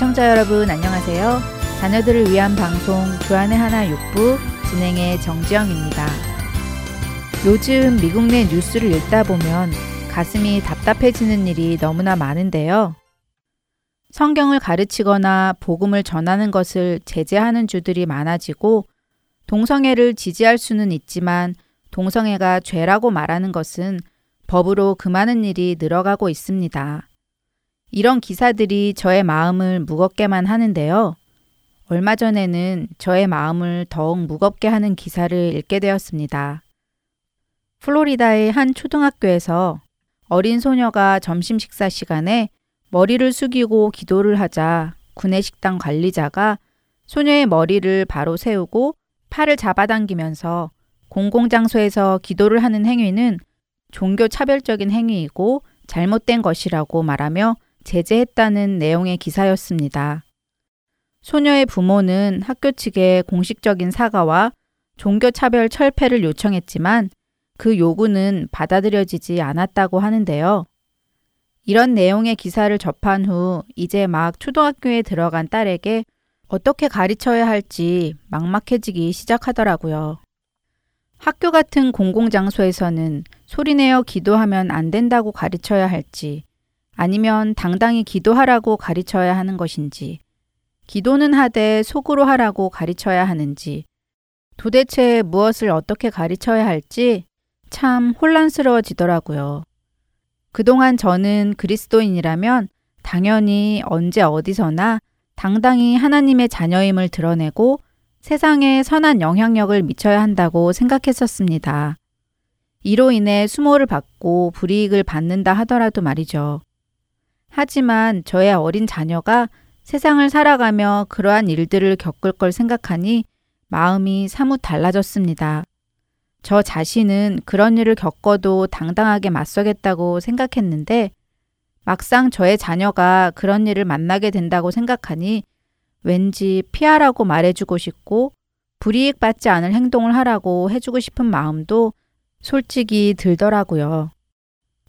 애청자 여러분 안녕하세요. 자녀들을 위한 방송 교환의 하나 육부 진행의 정지영입니다. 요즘 미국 내 뉴스를 읽다 보면 가슴이 답답해지는 일이 너무나 많은데요. 성경을 가르치거나 복음을 전하는 것을 제재하는 주들이 많아지고 동성애를 지지할 수는 있지만 동성애가 죄라고 말하는 것은 법으로 금하는 일이 늘어가고 있습니다. 이런 기사들이 저의 마음을 무겁게만 하는데요. 얼마 전에는 저의 마음을 더욱 무겁게 하는 기사를 읽게 되었습니다. 플로리다의 한 초등학교에서 어린 소녀가 점심 식사 시간에 머리를 숙이고 기도를 하자 구내식당 관리자가 소녀의 머리를 바로 세우고 팔을 잡아당기면서 공공장소에서 기도를 하는 행위는 종교 차별적인 행위이고 잘못된 것이라고 말하며 제재했다는 내용의 기사였습니다. 소녀의 부모는 학교 측에 공식적인 사과와 종교차별 철폐를 요청했지만 그 요구는 받아들여지지 않았다고 하는데요. 이런 내용의 기사를 접한 후 이제 막 초등학교에 들어간 딸에게 어떻게 가르쳐야 할지 막막해지기 시작하더라고요. 학교 같은 공공장소에서는 소리내어 기도하면 안 된다고 가르쳐야 할지, 아니면 당당히 기도하라고 가르쳐야 하는 것인지, 기도는 하되 속으로 하라고 가르쳐야 하는지, 도대체 무엇을 어떻게 가르쳐야 할지 참 혼란스러워지더라고요. 그동안 저는 그리스도인이라면 당연히 언제 어디서나 당당히 하나님의 자녀임을 드러내고 세상에 선한 영향력을 미쳐야 한다고 생각했었습니다. 이로 인해 수모를 받고 불이익을 받는다 하더라도 말이죠. 하지만 저의 어린 자녀가 세상을 살아가며 그러한 일들을 겪을 걸 생각하니 마음이 사뭇 달라졌습니다. 저 자신은 그런 일을 겪어도 당당하게 맞서겠다고 생각했는데 막상 저의 자녀가 그런 일을 만나게 된다고 생각하니 왠지 피하라고 말해주고 싶고 불이익 받지 않을 행동을 하라고 해주고 싶은 마음도 솔직히 들더라고요.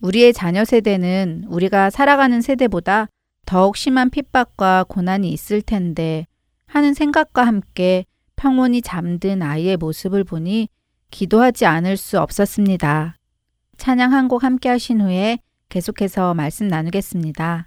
우리의 자녀 세대는 우리가 살아가는 세대보다 더욱 심한 핍박과 고난이 있을 텐데 하는 생각과 함께 평온히 잠든 아이의 모습을 보니 기도하지 않을 수 없었습니다. 찬양 한 곡 함께 하신 후에 계속해서 말씀 나누겠습니다.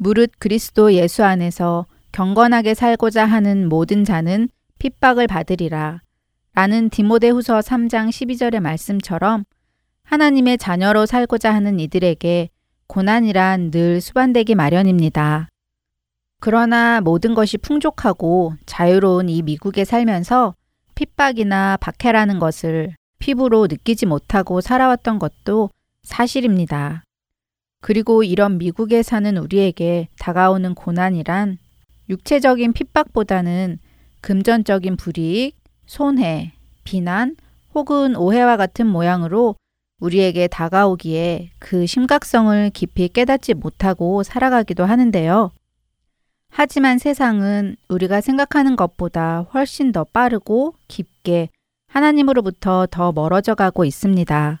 무릇 그리스도 예수 안에서 경건하게 살고자 하는 모든 자는 핍박을 받으리라. 라는 디모데후서 3장 12절의 말씀처럼 하나님의 자녀로 살고자 하는 이들에게 고난이란 늘 수반되기 마련입니다. 그러나 모든 것이 풍족하고 자유로운 이 미국에 살면서 핍박이나 박해라는 것을 피부로 느끼지 못하고 살아왔던 것도 사실입니다. 그리고 이런 미국에 사는 우리에게 다가오는 고난이란 육체적인 핍박보다는 금전적인 불이익, 손해, 비난 혹은 오해와 같은 모양으로 우리에게 다가오기에 그 심각성을 깊이 깨닫지 못하고 살아가기도 하는데요. 하지만 세상은 우리가 생각하는 것보다 훨씬 더 빠르고 깊게 하나님으로부터 더 멀어져 가고 있습니다.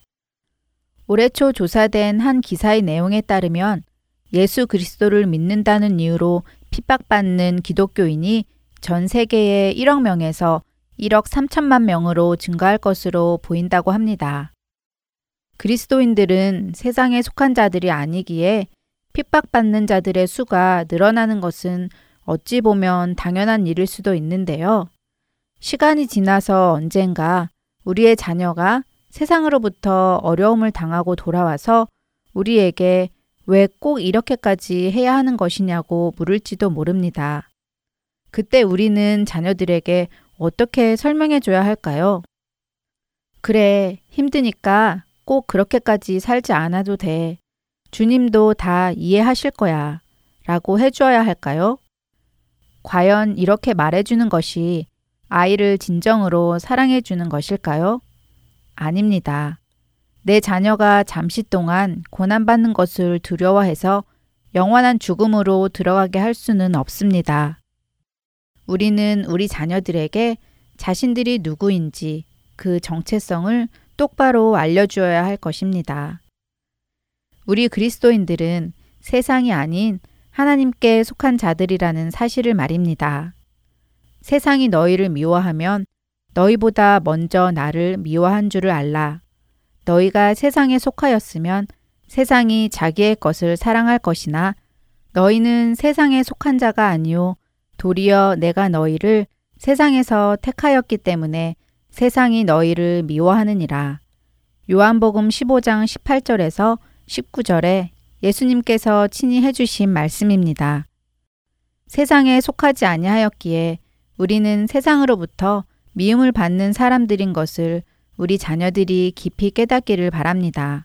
올해 초 조사된 한 기사의 내용에 따르면 예수 그리스도를 믿는다는 이유로 핍박받는 기독교인이 전 세계에 1억 명에서 1억 3천만 명으로 증가할 것으로 보인다고 합니다. 그리스도인들은 세상에 속한 자들이 아니기에 핍박받는 자들의 수가 늘어나는 것은 어찌 보면 당연한 일일 수도 있는데요. 시간이 지나서 언젠가 우리의 자녀가 세상으로부터 어려움을 당하고 돌아와서 우리에게 왜 꼭 이렇게까지 해야 하는 것이냐고 물을지도 모릅니다. 그때 우리는 자녀들에게 어떻게 설명해 줘야 할까요? 그래, 힘드니까 꼭 그렇게까지 살지 않아도 돼. 주님도 다 이해하실 거야. 라고 해주어야 할까요? 과연 이렇게 말해주는 것이 아이를 진정으로 사랑해주는 것일까요? 아닙니다. 내 자녀가 잠시 동안 고난받는 것을 두려워해서 영원한 죽음으로 들어가게 할 수는 없습니다. 우리는 우리 자녀들에게 자신들이 누구인지 그 정체성을 똑바로 알려주어야 할 것입니다. 우리 그리스도인들은 세상이 아닌 하나님께 속한 자들이라는 사실을 말입니다. 세상이 너희를 미워하면 너희보다 먼저 나를 미워한 줄을 알라. 너희가 세상에 속하였으면 세상이 자기의 것을 사랑할 것이나 너희는 세상에 속한 자가 아니요 도리어 내가 너희를 세상에서 택하였기 때문에 세상이 너희를 미워하느니라. 요한복음 15장 18절에서 19절에 예수님께서 친히 해주신 말씀입니다. 세상에 속하지 아니하였기에 우리는 세상으로부터 미움을 받는 사람들인 것을 우리 자녀들이 깊이 깨닫기를 바랍니다.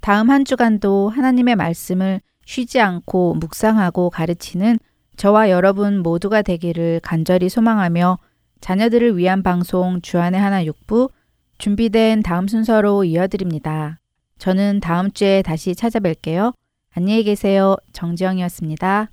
다음 한 주간도 하나님의 말씀을 쉬지 않고 묵상하고 가르치는 저와 여러분 모두가 되기를 간절히 소망하며 자녀들을 위한 방송 주안의 하나 육부 준비된 다음 순서로 이어드립니다. 저는 다음 주에 다시 찾아뵐게요. 안녕히 계세요. 정지영이었습니다.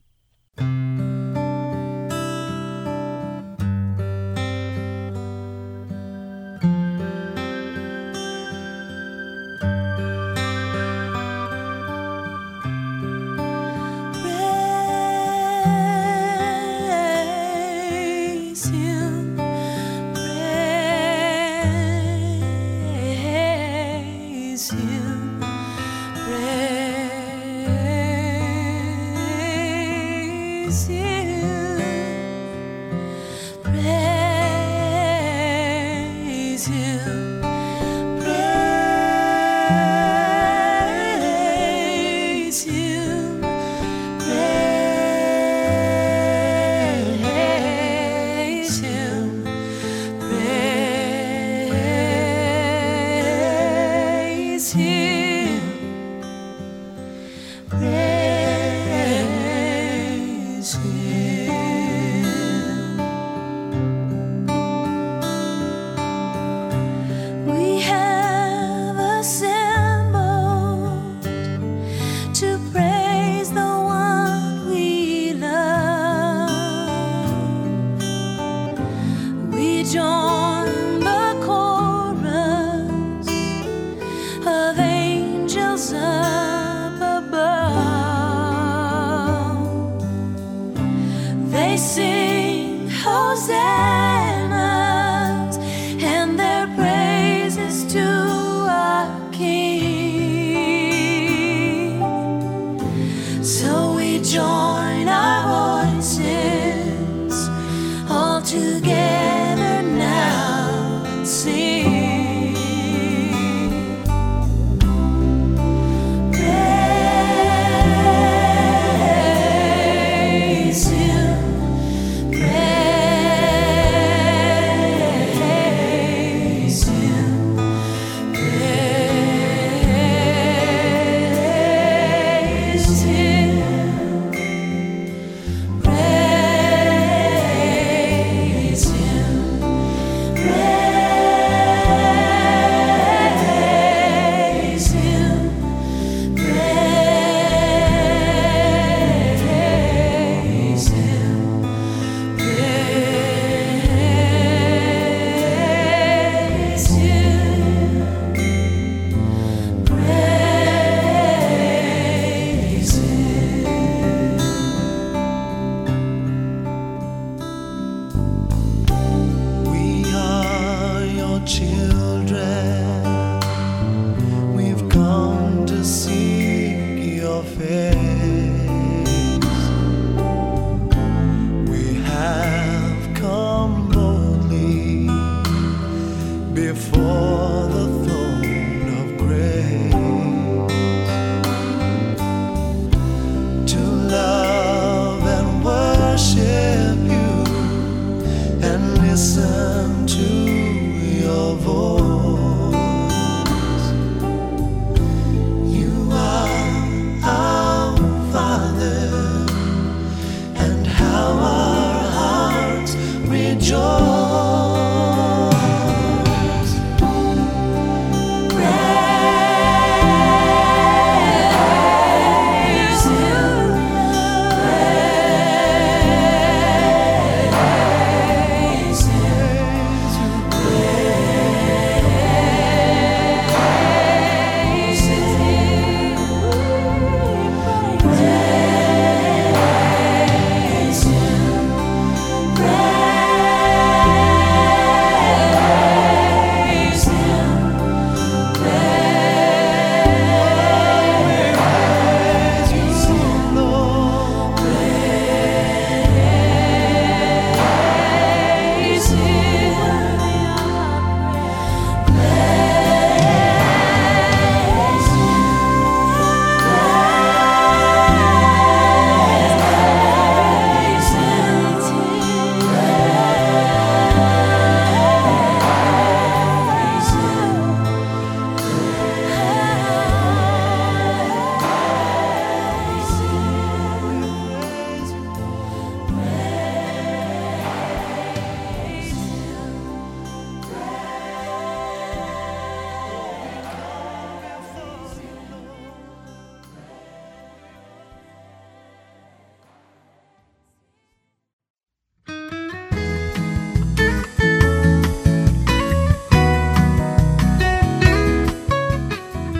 yo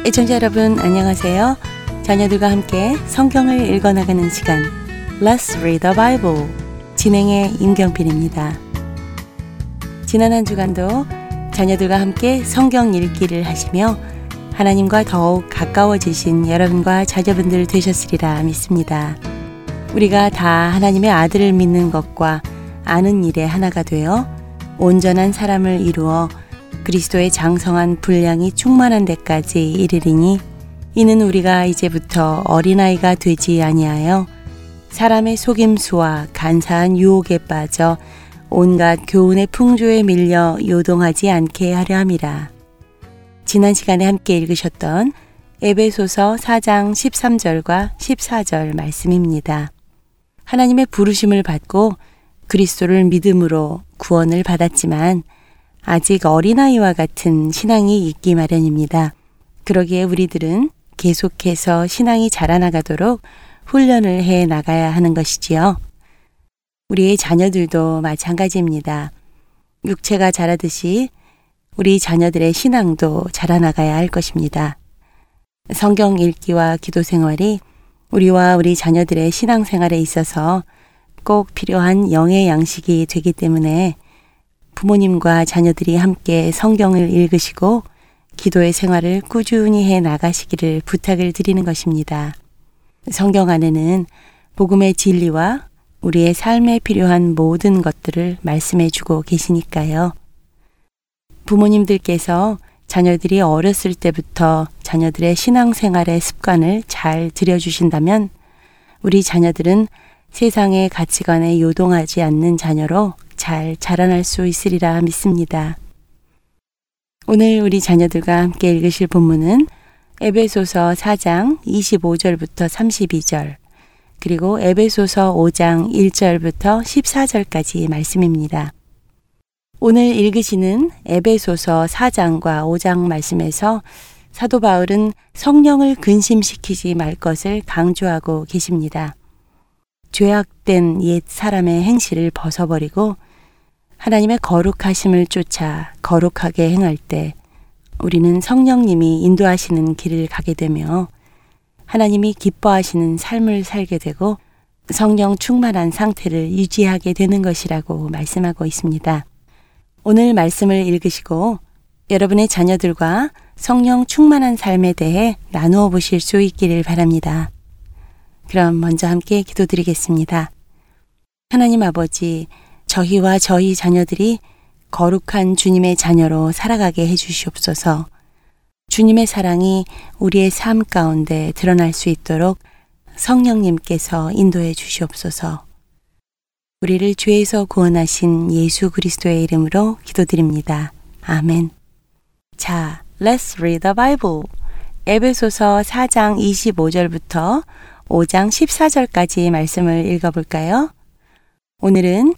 애청자 여러분 안녕하세요. 자녀들과 함께 성경을 읽어나가는 시간 Let's Read the Bible 진행의 임경필입니다. 지난 한 주간도 자녀들과 함께 성경 읽기를 하시며 하나님과 더욱 가까워지신 여러분과 자녀분들 되셨으리라 믿습니다. 우리가 다 하나님의 아들을 믿는 것과 아는 일에 하나가 되어 온전한 사람을 이루어 그리스도의 장성한 분량이 충만한 데까지 이르리니 이는 우리가 이제부터 어린아이가 되지 아니하여 사람의 속임수와 간사한 유혹에 빠져 온갖 교훈의 풍조에 밀려 요동하지 않게 하려 함이라. 지난 시간에 함께 읽으셨던 에베소서 4장 13절과 14절 말씀입니다. 하나님의 부르심을 받고 그리스도를 믿음으로 구원을 받았지만 아직 어린아이와 같은 신앙이 있기 마련입니다. 그러기에 우리들은 계속해서 신앙이 자라나가도록 훈련을 해 나가야 하는 것이지요. 우리의 자녀들도 마찬가지입니다. 육체가 자라듯이 우리 자녀들의 신앙도 자라나가야 할 것입니다. 성경 읽기와 기도 생활이 우리와 우리 자녀들의 신앙 생활에 있어서 꼭 필요한 영의 양식이 되기 때문에 부모님과 자녀들이 함께 성경을 읽으시고 기도의 생활을 꾸준히 해 나가시기를 부탁을 드리는 것입니다. 성경 안에는 복음의 진리와 우리의 삶에 필요한 모든 것들을 말씀해 주고 계시니까요. 부모님들께서 자녀들이 어렸을 때부터 자녀들의 신앙생활의 습관을 잘 들여주신다면 우리 자녀들은 세상의 가치관에 요동하지 않는 자녀로 잘 자라날 수 있으리라 믿습니다. 오늘 우리 자녀들과 함께 읽으실 본문은 에베소서 4장 25절부터 32절, 그리고 에베소서 5장 1절부터 14절까지 말씀입니다. 오늘 읽으시는 에베소서 4장과 5장 말씀에서 사도 바울은 성령을 근심시키지 말 것을 강조하고 계십니다. 죄악된 옛 사람의 행실을 벗어버리고 하나님의 거룩하심을 쫓아 거룩하게 행할 때 우리는 성령님이 인도하시는 길을 가게 되며 하나님이 기뻐하시는 삶을 살게 되고 성령 충만한 상태를 유지하게 되는 것이라고 말씀하고 있습니다. 오늘 말씀을 읽으시고 여러분의 자녀들과 성령 충만한 삶에 대해 나누어 보실 수 있기를 바랍니다. 그럼 먼저 함께 기도드리겠습니다. 하나님 아버지, 저희와 저희 자녀들이 거룩한 주님의 자녀로 살아가게 해주시옵소서. 주님의 사랑이 우리의 삶 가운데 드러날 수 있도록 성령님께서 인도해 주시옵소서. 우리를 죄에서 구원하신 예수 그리스도의 이름으로 기도드립니다. 아멘. 자, let's read the Bible. 에베소서 4장 25절부터 5장 14절까지 말씀을 읽어볼까요? 오늘은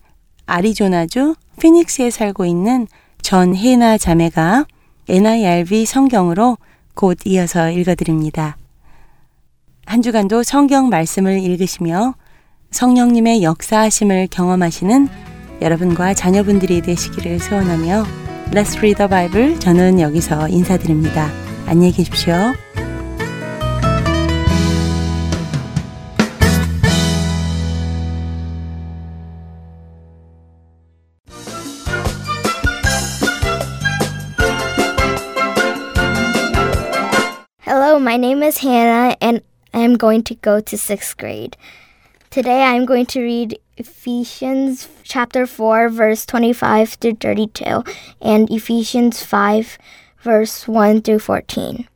아리조나주 피닉스에 살고 있는 전혜나 자매가 NIRV 성경으로 곧 이어서 읽어드립니다. 한 주간도 성경 말씀을 읽으시며 성령님의 역사하심을 경험하시는 여러분과 자녀분들이 되시기를 소원하며 Let's Read the Bible 저는 여기서 인사드립니다. 안녕히 계십시오. My name is Hannah, and I'm going to go to sixth grade. Today I'm going to read Ephesians chapter 4, verse 25 to 32, and Ephesians 5, verse 1 through 14.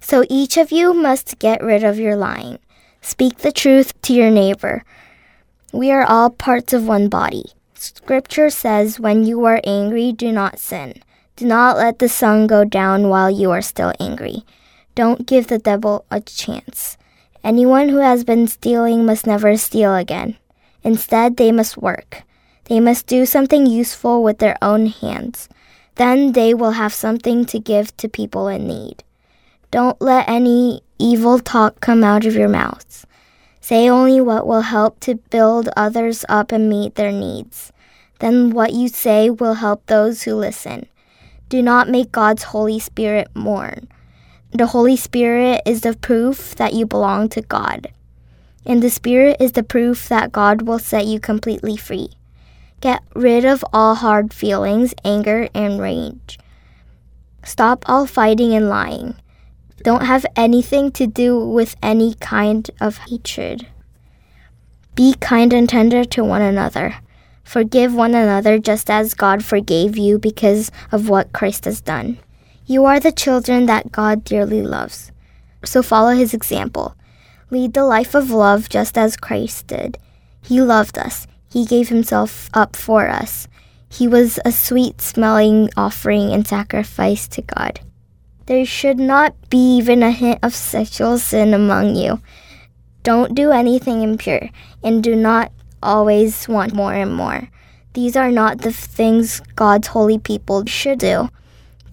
So each of you must get rid of your lying. Speak the truth to your neighbor. We are all parts of one body. Scripture says, When you are angry, do not sin. Do not let the sun go down while you are still angry. Don't give the devil a chance. Anyone who has been stealing must never steal again. Instead, they must work. They must do something useful with their own hands. Then they will have something to give to people in need. Don't let any evil talk come out of your mouths. Say only what will help to build others up and meet their needs. Then what you say will help those who listen. Do not make God's Holy Spirit mourn. The Holy Spirit is the proof that you belong to God. And the Spirit is the proof that God will set you completely free. Get rid of all hard feelings, anger, and rage. Stop all fighting and lying. Don't have anything to do with any kind of hatred. Be kind and tender to one another. Forgive one another just as God forgave you because of what Christ has done. You are the children that God dearly loves. So follow his example. Lead the life of love just as Christ did. He loved us. He gave himself up for us. He was a sweet smelling offering and sacrifice to God. There should not be even a hint of sexual sin among you. Don't do anything impure, and do not always want more and more. These are not the things God's holy people should do.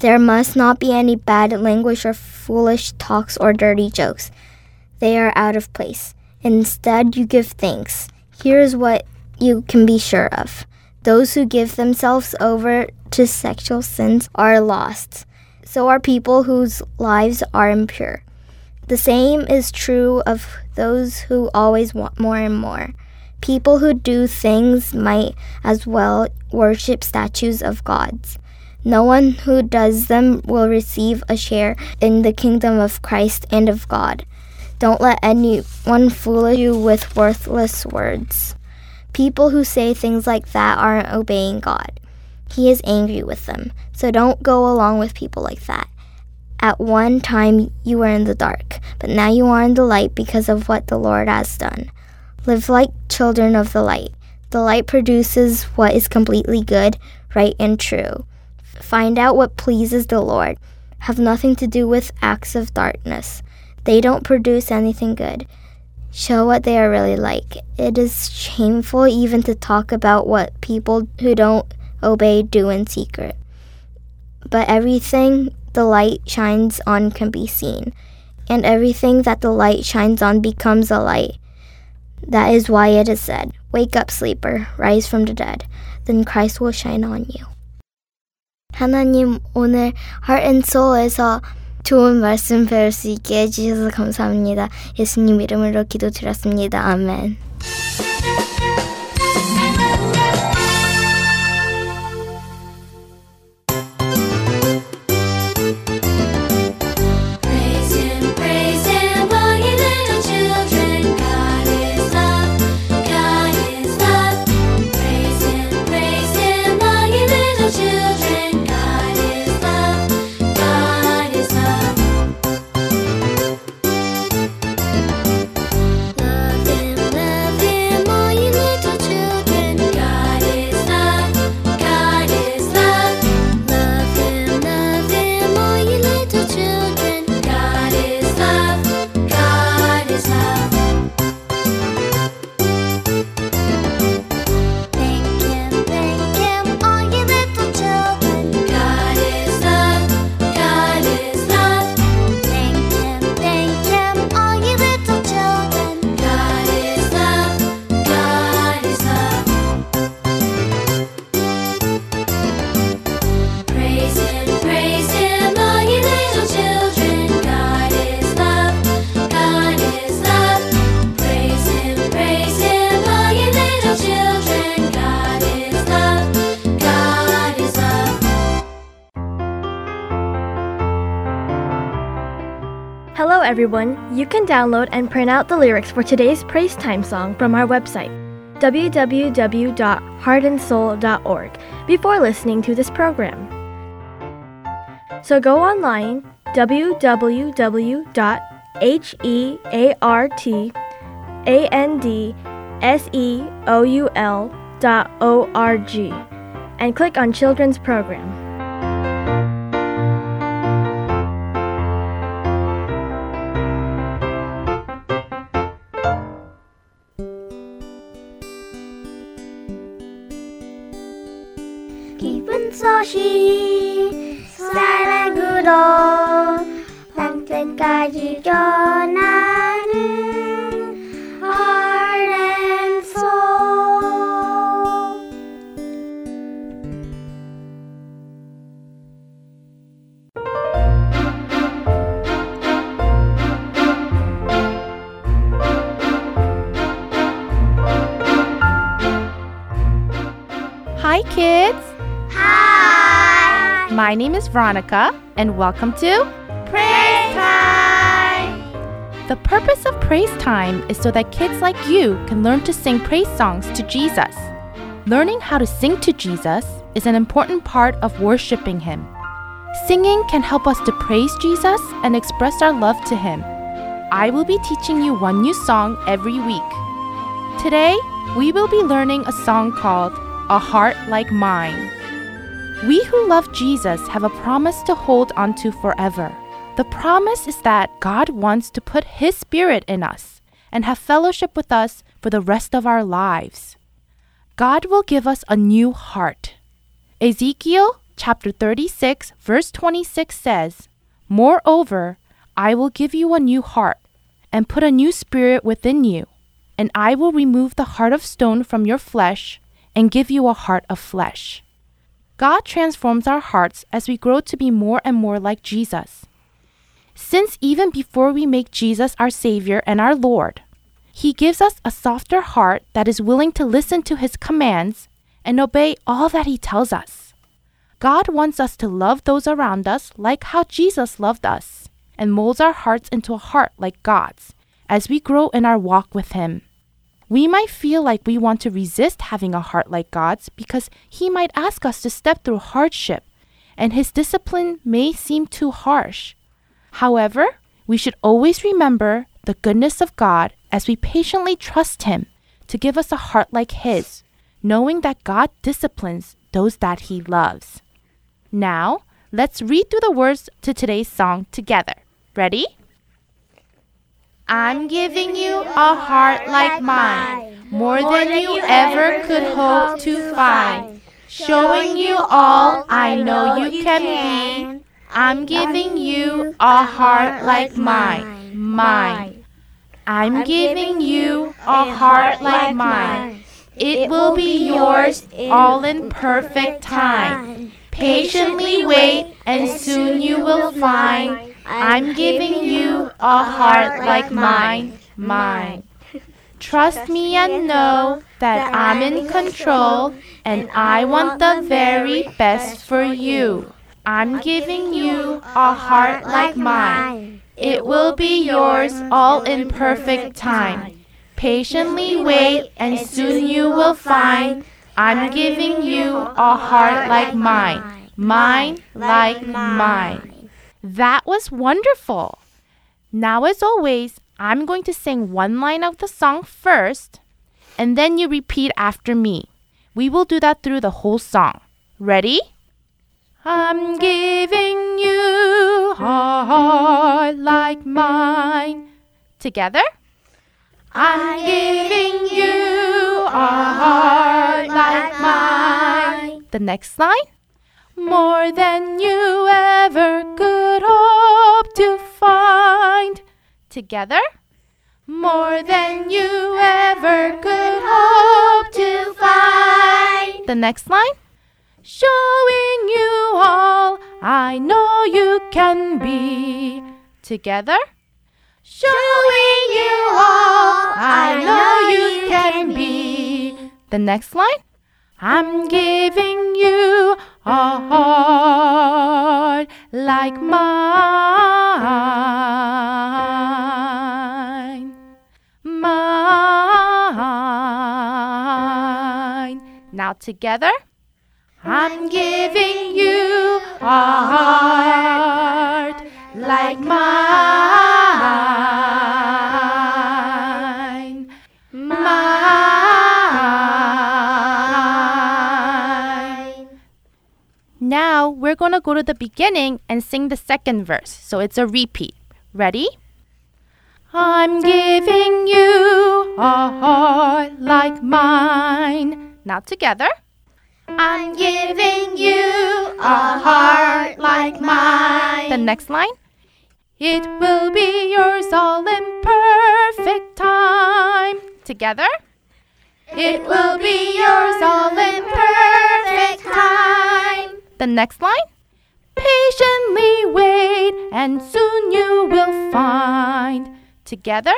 There must not be any bad language or foolish talks or dirty jokes. They are out of place. Instead, you give thanks. Here is what you can be sure of those who give themselves over to sexual sins are lost. So are people whose lives are impure. The same is true of those who always want more and more. People who do things might as well worship statues of gods. No one who does them will receive a share in the kingdom of Christ and of God. Don't let anyone fool you with worthless words. People who say things like that aren't obeying God. He is angry with them. So don't go along with people like that. At one time you were in the dark, but now you are in the light because of what the Lord has done. Live like children of the light. The light produces what is completely good, right, and true. Find out what pleases the Lord. Have nothing to do with acts of darkness. They don't produce anything good. Show what they are really like. It is shameful even to talk about what people who don't obey do in secret. But everything the light shines on can be seen, and everything that the light shines on becomes a light. That is why it is said, Wake up, sleeper, rise from the dead, then Christ will shine on you. 하나님 오늘 Heart and Soul에서 좋은 말씀 배울 수 있게 해주셔서 감사합니다. 예수님 이름으로 기도드렸습니다. 아멘. Everyone. You can download and print out the lyrics for today's Praise Time song from our website, www.heartandsoul.org, before listening to this program. So go online, www.heartandsoul.org, and click on Children's Program. 기쁜 소식 사랑으로 땅끝까지 전하는 Heart and Soul Hi, kids. My name is Veronica, and welcome to Praise Time The purpose of praise time is so that kids like you can learn to sing praise songs to Jesus. Learning how to sing to Jesus is an important part of worshiping Him. Singing can help us to praise Jesus and express our love to Him. I will be teaching you one new song every week. Today, we will be learning a song called A Heart Like Mine. We who love Jesus have a promise to hold on to forever. The promise is that God wants to put His Spirit in us and have fellowship with us for the rest of our lives. God will give us a new heart. Ezekiel chapter 36, verse 26 says, Moreover, I will give you a new heart and put a new spirit within you, and I will remove the heart of stone from your flesh and give you a heart of flesh. God transforms our hearts as we grow to be more and more like Jesus. Since even before we make Jesus our Savior and our Lord, He gives us a softer heart that is willing to listen to His commands and obey all that He tells us. God wants us to love those around us like how Jesus loved us and molds our hearts into a heart like God's as we grow in our walk with Him. We might feel like we want to resist having a heart like God's because He might ask us to step through hardship, and His discipline may seem too harsh. However, we should always remember the goodness of God as we patiently trust Him to give us a heart like His, knowing that God disciplines those that He loves. Now, let's read through the words to today's song together. Ready? I'm giving you a heart like mine, more than you ever could hope to find. Showing you all I know you can be. I'm giving you a heart like mine, mine. I'm giving you a heart like mine. It will be yours all in perfect time. Patiently wait, and soon you will find I'm giving you a heart like mine, mine. Trust me and know that I'm in control, and I want the very best for you. I'm giving you a heart like mine. It will be yours all in perfect time. Patiently wait, and soon you will find I'm giving you a heart like mine, mine like mine. That was wonderful. Now, as always, I'm going to sing one line of the song first, and then you repeat after me. We will do that through the whole song. Ready? I'm giving you a heart like mine. Together? I'm giving you a heart like mine. The next line? More than you ever could hope to find. Together? More than you ever could hope to find. The next line? Showing you all I know you can be. Together? Showing you all I know you can be. The next line? I'm giving you a heart like mine, mine. Now together. I'm giving you a heart like mine. Now we're going to go to the beginning and sing the second verse. So it's a repeat. Ready? I'm giving you a heart like mine. Now together. I'm giving you a heart like mine. The next line. It will be yours all in perfect time. Together. It will be yours all in perfect time. The next line. Patiently wait, and soon you will find. Together.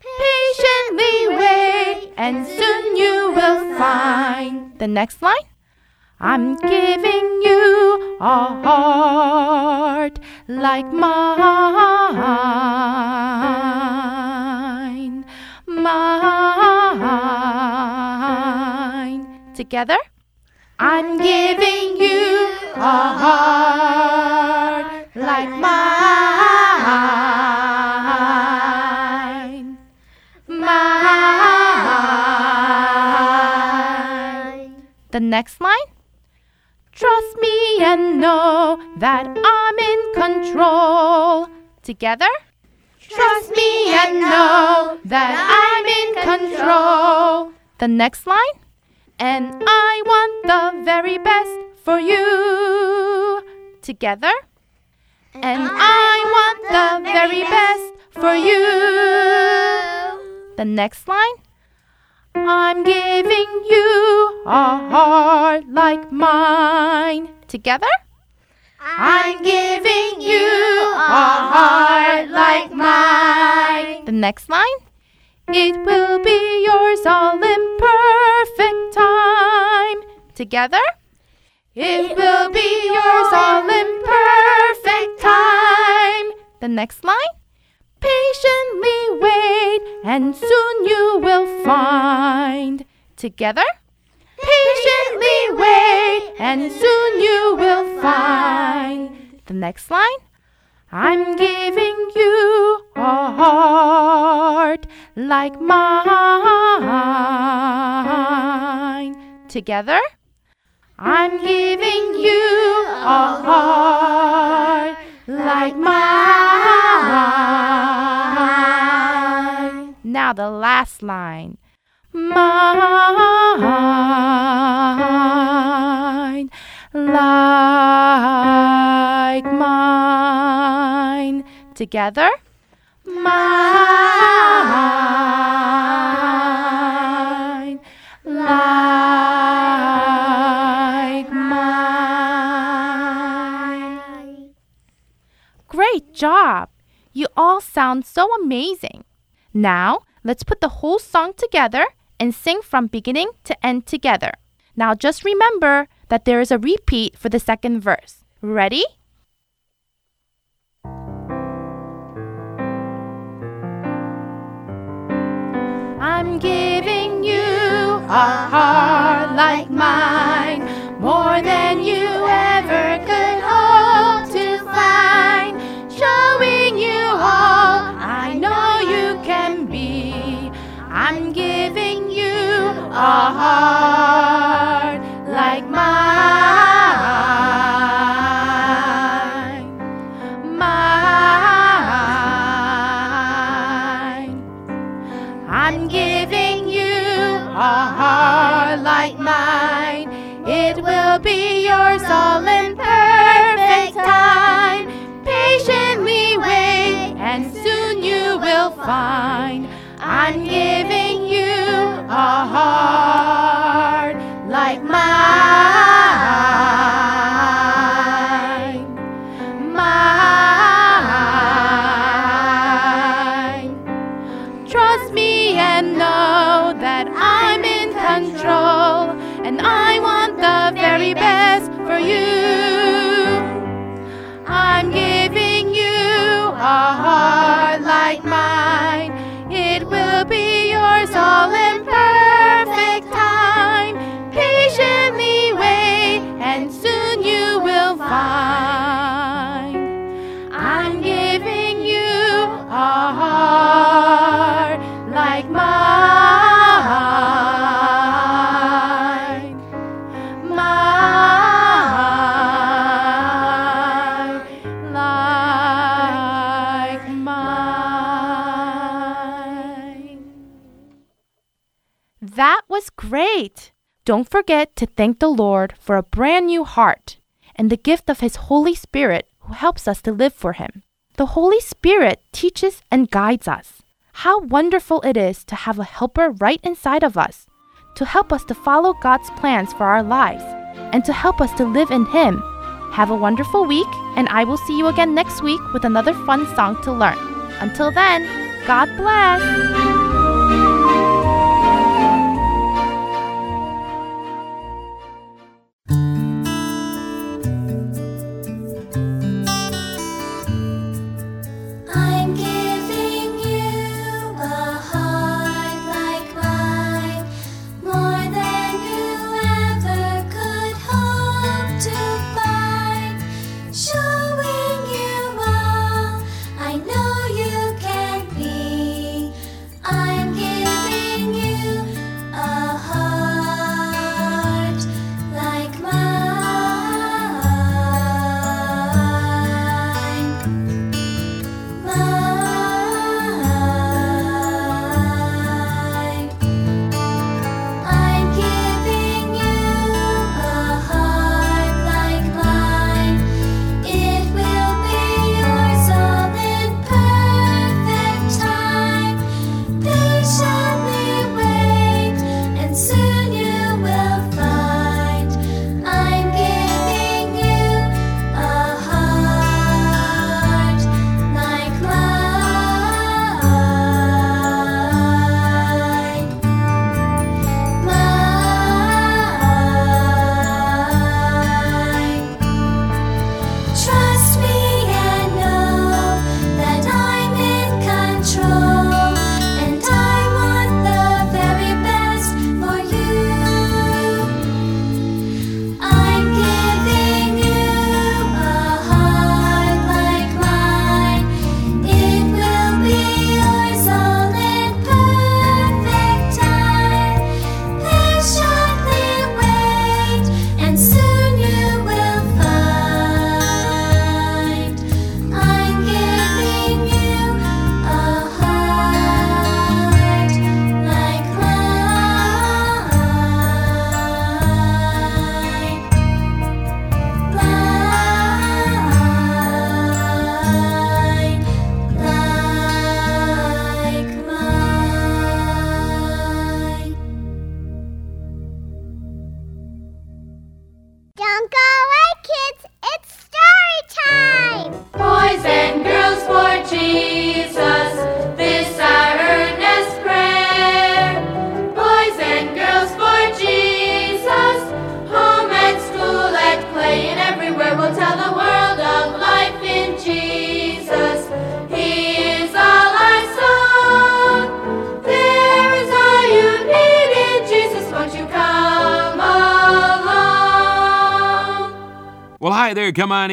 Patiently wait, and soon you will find. The next line. I'm giving you a heart like mine. Mine. Together. I'm giving you a heart like mine. Mine. The next line. Trust me and know that I'm in control. Together. Trust me and know that I'm in control. The next line. And I want the very best for you. Together. And I want the very best for you. The next line. I'm giving you a heart like mine. Together? I'm giving you a heart like mine. The next line? It will be yours all in perfect time. Together? It will be yours all in perfect time. The next line? Patiently wait, and soon you will find. Together? Patiently wait, and soon you will find. The next line? I'm giving you a heart like mine. Together? I'm giving you a heart like mine. Now the last line. Mine, like mine. Together. Mine, like mine. Great job! You all sound so amazing. Now, let's put the whole song together and sing from beginning to end together. Now, just remember that there is a repeat for the second verse. Ready? I'm giving you a heart like mine, more than you ever could hope to find. Showing you all I know you can be. I'm giving you a heart find. I'm giving great. Don't forget to thank the Lord for a brand new heart and the gift of His Holy Spirit who helps us to live for Him. The Holy Spirit teaches and guides us. How wonderful it is to have a helper right inside of us to help us to follow God's plans for our lives and to help us to live in Him. Have a wonderful week, and I will see you again next week with another fun song to learn. Until then, God bless.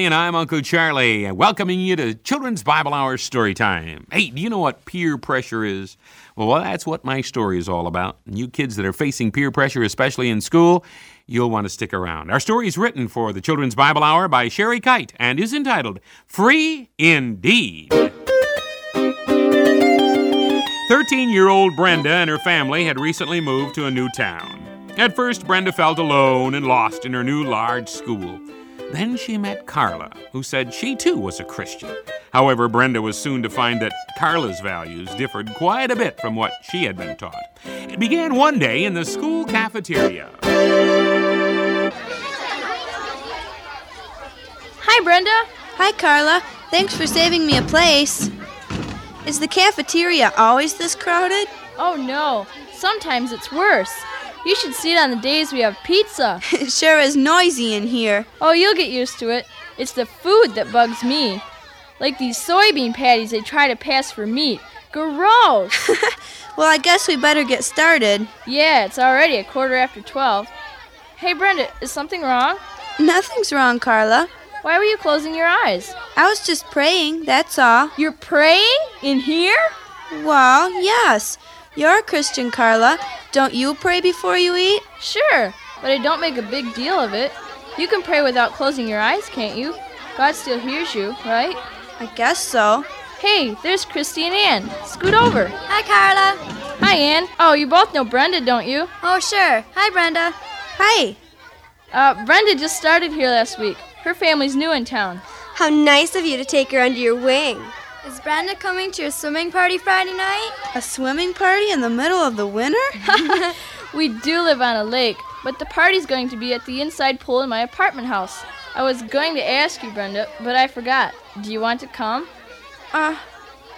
Come. I'm Uncle Charlie, welcoming you to Children's Bible Hour Story Time. Hey, do you know what peer pressure is? Well, that's what my story is all about. And you kids that are facing peer pressure, especially in school, you'll want to stick around. Our story is written for the Children's Bible Hour by Sherry Kite and is entitled Free Indeed. 13 year old Brenda and her family had recently moved to a new town. At first, Brenda felt alone and lost in her new large school. Then she met Carla, who said she too was a Christian. However, Brenda was soon to find that Carla's values differed quite a bit from what she had been taught. It began one day in the school cafeteria. Hi, Brenda. Hi, Carla. Thanks for saving me a place. Is the cafeteria always this crowded? Oh no, sometimes it's worse. You should see it on the days we have pizza. It sure is noisy in here. Oh, you'll get used to it. It's the food that bugs me. Like these soybean patties they try to pass for meat. Gross! Well, I guess we better get started. yeah, it's already a quarter after 12. Hey, Brenda, is something wrong? Nothing's wrong, Carla. Why were you closing your eyes? I was just praying, that's all. You're praying? In here? Well, yes. You're a Christian, Carla. Don't you pray before you eat? Sure, but I don't make a big deal of it. You can pray without closing your eyes, can't you? God still hears you, right? I guess so. Hey, there's Christy and Ann. Scoot over. Hi, Carla. Hi, Anne. Oh, you both know Brenda, don't you? Oh, sure. Hi, Brenda. Hi. Uh, Brenda just started here last week. Her family's new in town. How nice of you to take her under your wing. Is Brenda coming to your swimming party Friday night? A swimming party in the middle of the winter? We do live on a lake, but the party's going to be at the inside pool in my apartment house. I was going to ask you, Brenda, but I forgot. Do you want to come? Uh,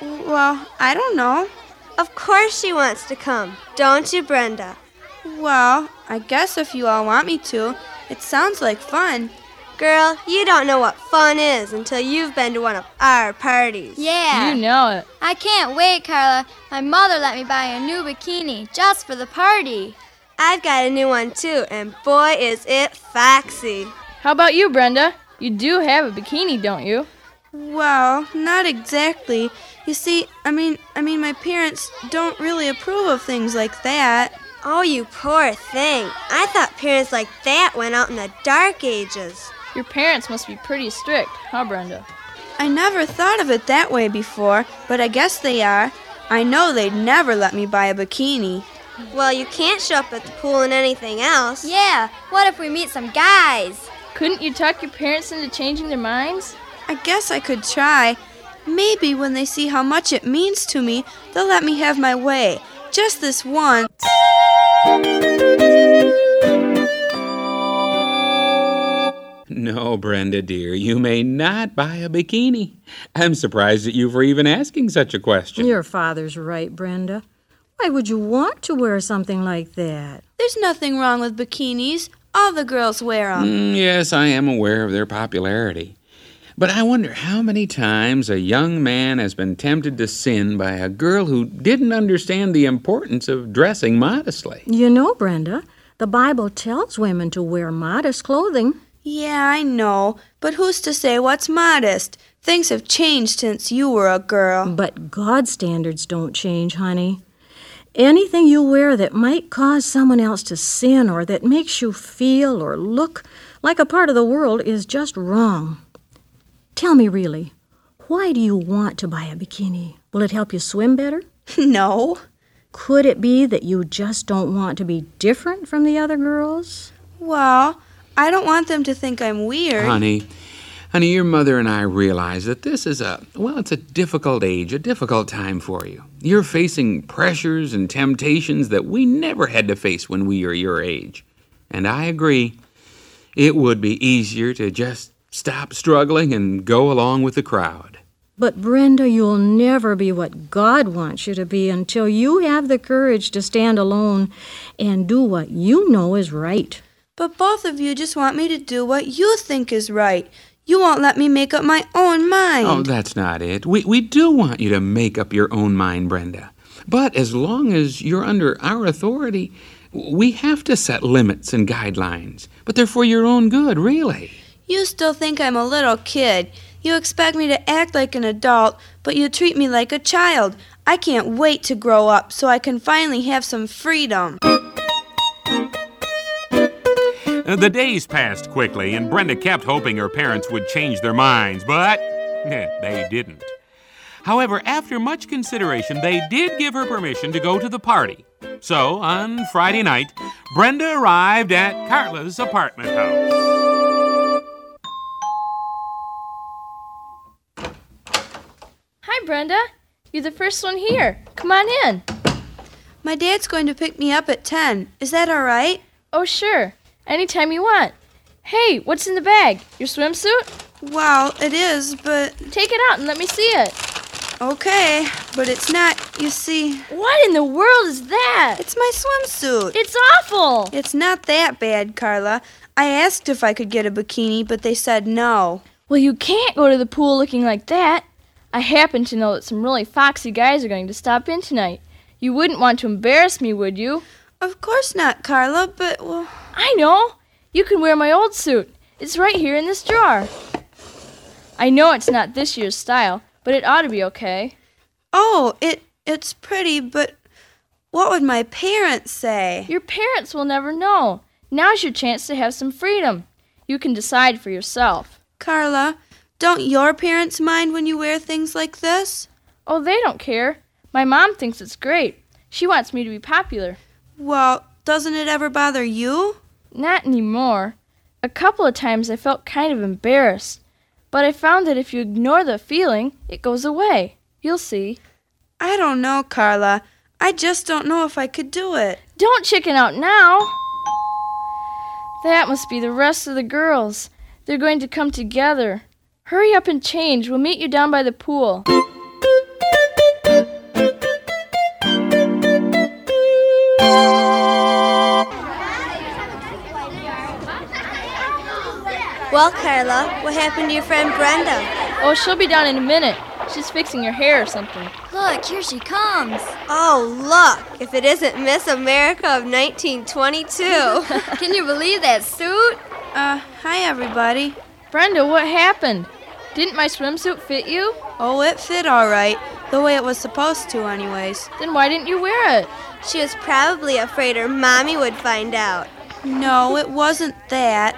well, I don't know. Of course she wants to come, don't you, Brenda? Well, I guess if you all want me to. It sounds like fun. Girl, you don't know what fun is until you've been to one of our parties. Yeah. You know it. I can't wait, Carla. My mother let me buy a new bikini just for the party. I've got a new one too, and boy is it foxy. How about you, Brenda? You do have a bikini, don't you? Well, not exactly. You see, I mean, I mean my parents don't really approve of things like that. Oh, you poor thing. I thought parents like that went out in the dark ages. Your parents must be pretty strict, huh, Brenda? I never thought of it that way before, but I guess they are. I know they'd never let me buy a bikini. Well, you can't show up at the pool in anything else. Yeah, what if we meet some guys? Couldn't you talk your parents into changing their minds? I guess I could try. Maybe when they see how much it means to me, they'll let me have my way. Just this once. No, Brenda dear, you may not buy a bikini. I'm surprised at you for even asking such a question. Your father's right, Brenda. Why would you want to wear something like that? There's nothing wrong with bikinis. All the girls wear 'em. Mm, yes, I am aware of their popularity. But I wonder how many times a young man has been tempted to sin by a girl who didn't understand the importance of dressing modestly. You know, Brenda, the Bible tells women to wear modest clothing. Yeah, I know. But who's to say what's modest? Things have changed since you were a girl. But God's standards don't change, honey. Anything you wear that might cause someone else to sin or that makes you feel or look like a part of the world is just wrong. Tell me really, why do you want to buy a bikini? Will it help you swim better? No. Could it be that you just don't want to be different from the other girls? Well, I don't want them to think I'm weird. Honey, honey, your mother and I realize that this is a, well, it's a difficult age, a difficult time for you. You're facing pressures and temptations that we never had to face when we were your age. And I agree. It would be easier to just stop struggling and go along with the crowd. But Brenda, you'll never be what God wants you to be until you have the courage to stand alone and do what you know is right. But both of you just want me to do what you think is right. You won't let me make up my own mind. Oh, that's not it. We, we do want you to make up your own mind, Brenda. But as long as you're under our authority, we have to set limits and guidelines. But they're for your own good, really. You still think I'm a little kid. You expect me to act like an adult, but you treat me like a child. I can't wait to grow up so I can finally have some freedom. The days passed quickly, and Brenda kept hoping her parents would change their minds, but eh, they didn't. However, after much consideration, they did give her permission to go to the party. So, on Friday night, Brenda arrived at Carla's apartment house. Hi, Brenda. You're the first one here. Come on in. My dad's going to pick me up at 10. Is that all right? Oh, sure. Anytime you want. Hey, what's in the bag? Your swimsuit? Well, it is, but. Take it out and let me see it. Okay, but it's not, you see. What in the world is that? It's my swimsuit. It's awful. It's not that bad, Carla. I asked if I could get a bikini, but they said no. Well, you can't go to the pool looking like that. I happen to know that some really foxy guys are going to stop in tonight. You wouldn't want to embarrass me, would you? Of course not, Carla, but, well. I know. You can wear my old suit. It's right here in this drawer. I know it's not this year's style, but it ought to be okay. Oh, it it's pretty, but what would my parents say? Your parents will never know. Now's your chance to have some freedom. You can decide for yourself. Carla, don't your parents mind when you wear things like this? Oh, they don't care. My mom thinks it's great. She wants me to be popular. Well, doesn't it ever bother you? Not anymore. A couple of times I felt kind of embarrassed, but I found that if you ignore the feeling, it goes away. You'll see. I don't know, Carla. I just don't know if I could do it. Don't chicken out now. That must be the rest of the girls. They're going to come together. Hurry up and change. We'll meet you down by the pool. Well, Carla, what happened to your friend Brenda? Oh, she'll be down in a minute. She's fixing her hair or something. Look, here she comes. Oh, look, if it isn't Miss America of 1922. Can you believe that suit? Uh, hi, everybody. Brenda, what happened? Didn't my swimsuit fit you? Oh, it fit all right, the way it was supposed to, anyways. Then why didn't you wear it? She was probably afraid her mommy would find out. No, it wasn't that.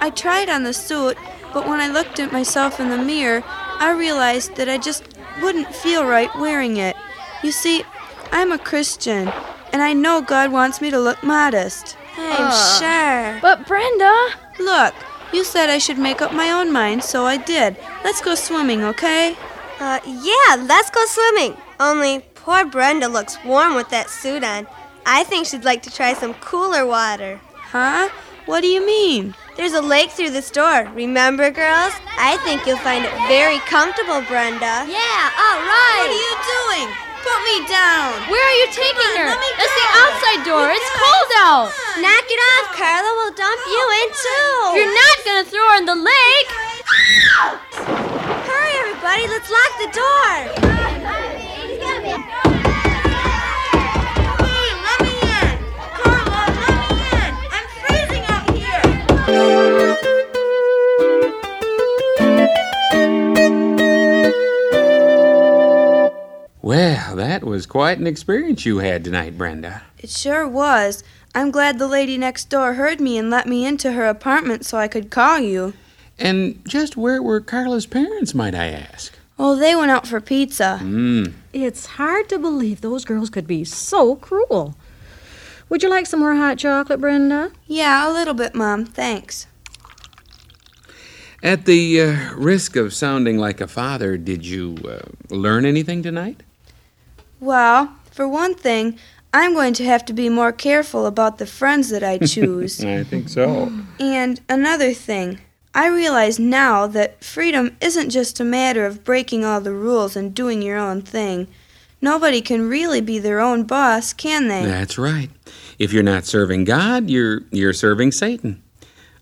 I tried on the suit, but when I looked at myself in the mirror, I realized that I just wouldn't feel right wearing it. You see, I'm a Christian, and I know God wants me to look modest. I'm sure. But Brenda, Look, you said I should make up my own mind, so I did. Let's go swimming, okay? Uh, yeah, let's go swimming. Only poor Brenda looks warm with that suit on. I think she'd like to try some cooler water. Huh? What do you mean? There's a lake through this door. Remember, girls? I think you'll find it very comfortable, Brenda. Yeah, all right. What are you doing? Put me down. where are you taking her? let me That's the outside door. It's cold out. Knock it off, Carla. We'll dump you in too. You're not gonna throw her in the lake. Hurry, everybody. Let's lock the door. Well, that was quite an experience you had tonight, Brenda. It sure was. I'm glad the lady next door heard me and let me into her apartment so I could call you. And just where were Carla's parents, might I ask? Oh, they went out for pizza. Hmm. It's hard to believe those girls could be so cruel. Would you like some more hot chocolate, Brenda? Yeah, a little bit, Mom. Thanks. At the uh, risk of sounding like a father, did you uh, learn anything tonight? Well, for one thing, I'm going to have to be more careful about the friends that I choose. I think so. and another thing, I realize now that freedom isn't just a matter of breaking all the rules and doing your own thing. Nobody can really be their own boss, can they? That's right. If you're not serving God, you're you're serving Satan.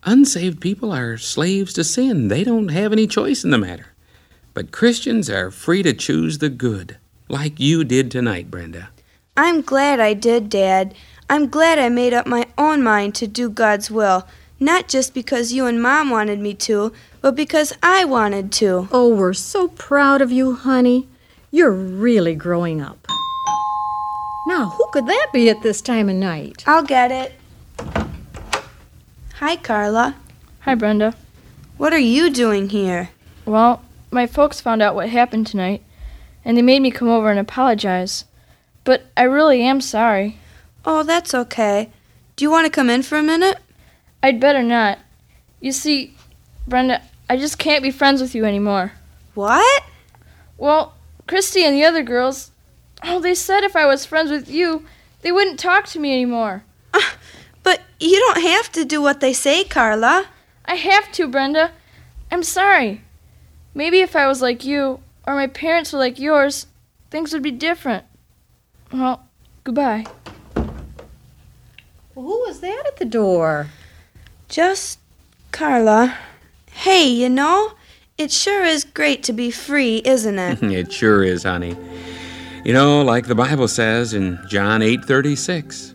Unsaved people are slaves to sin. They don't have any choice in the matter. But Christians are free to choose the good, like you did tonight, Brenda. I'm glad I did, Dad. I'm glad I made up my own mind to do God's will, not just because you and Mom wanted me to, but because I wanted to. Oh, we're so proud of you, honey. You're really growing up. Now, who could that be at this time of night? I'll get it. Hi, Carla. Hi, Brenda. What are you doing here? Well, my folks found out what happened tonight, and they made me come over and apologize. But I really am sorry. Oh, that's okay. Do you want to come in for a minute? I'd better not. You see, Brenda, I just can't be friends with you anymore. What? Well, Christy and the other girls, oh, they said if I was friends with you, they wouldn't talk to me anymore. Uh, but you don't have to do what they say, Carla. I have to, Brenda. I'm sorry. Maybe if I was like you, or my parents were like yours, things would be different. Well, goodbye. Well, Who was that at the door? Just Carla. Hey, you know, it sure is great to be free, isn't it? it sure is, honey. You know, like the Bible says in John 8:36,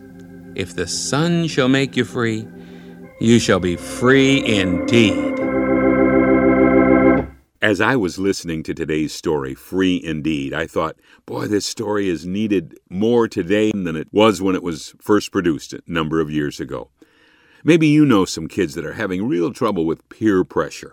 if the Son shall make you free, you shall be free indeed. As I was listening to today's story, Free Indeed, I thought, boy, this story is needed more today than it was when it was first produced a number of years ago. Maybe you know some kids that are having real trouble with peer pressure.